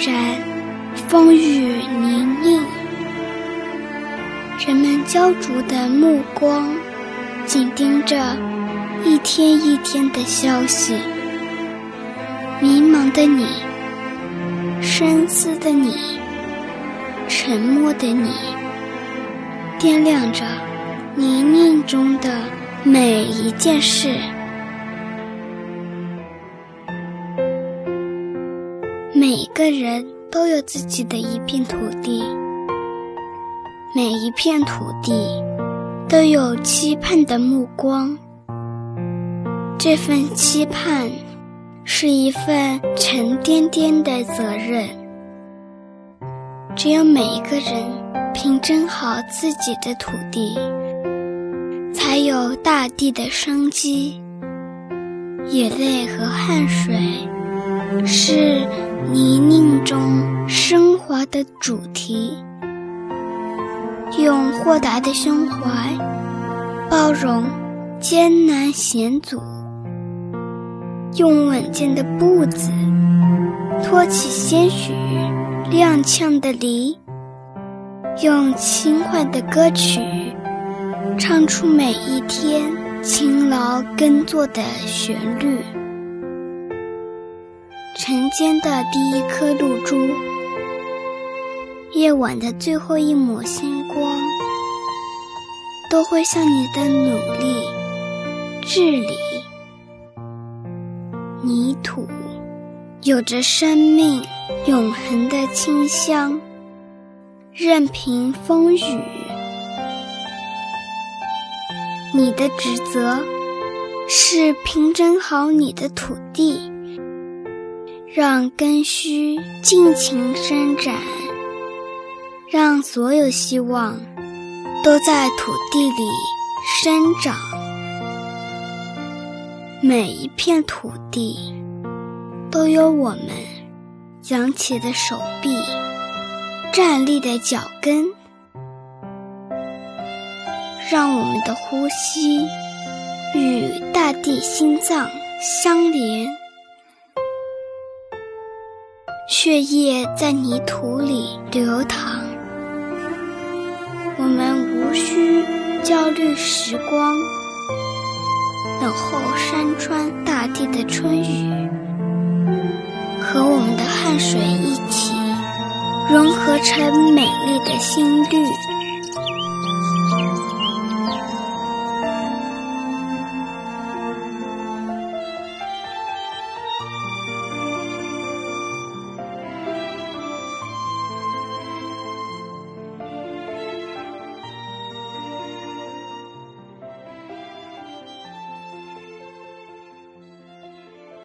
然风雨泥泞，人们焦灼的目光紧盯着一天一天的消息。迷茫的你，深思的你，沉默的你，掂量着泥泞中的每一件事。每个人都有自己的一片土地，每一片土地都有期盼的目光。这份期盼是一份沉甸甸的责任。只有每一个人平整好自己的土地，才有大地的生机。眼泪和汗水的主题，用豁达的胸怀包容艰难险阻，用稳健的步子托起些许踉跄的梨，用轻快的歌曲唱出每一天勤劳耕作的旋律。晨间的第一颗露珠，夜晚的最后一抹星光，都会向你的努力治理。泥土有着生命永恒的清香，任凭风雨。你的职责是平整好你的土地。让根须尽情伸展，让所有希望都在土地里生长。每一片土地都有我们扬起的手臂、站立的脚跟，让我们的呼吸与大地心脏相连。血液在泥土里流淌，我们无需焦虑时光，等候山川大地的春雨，和我们的汗水一起融合成美。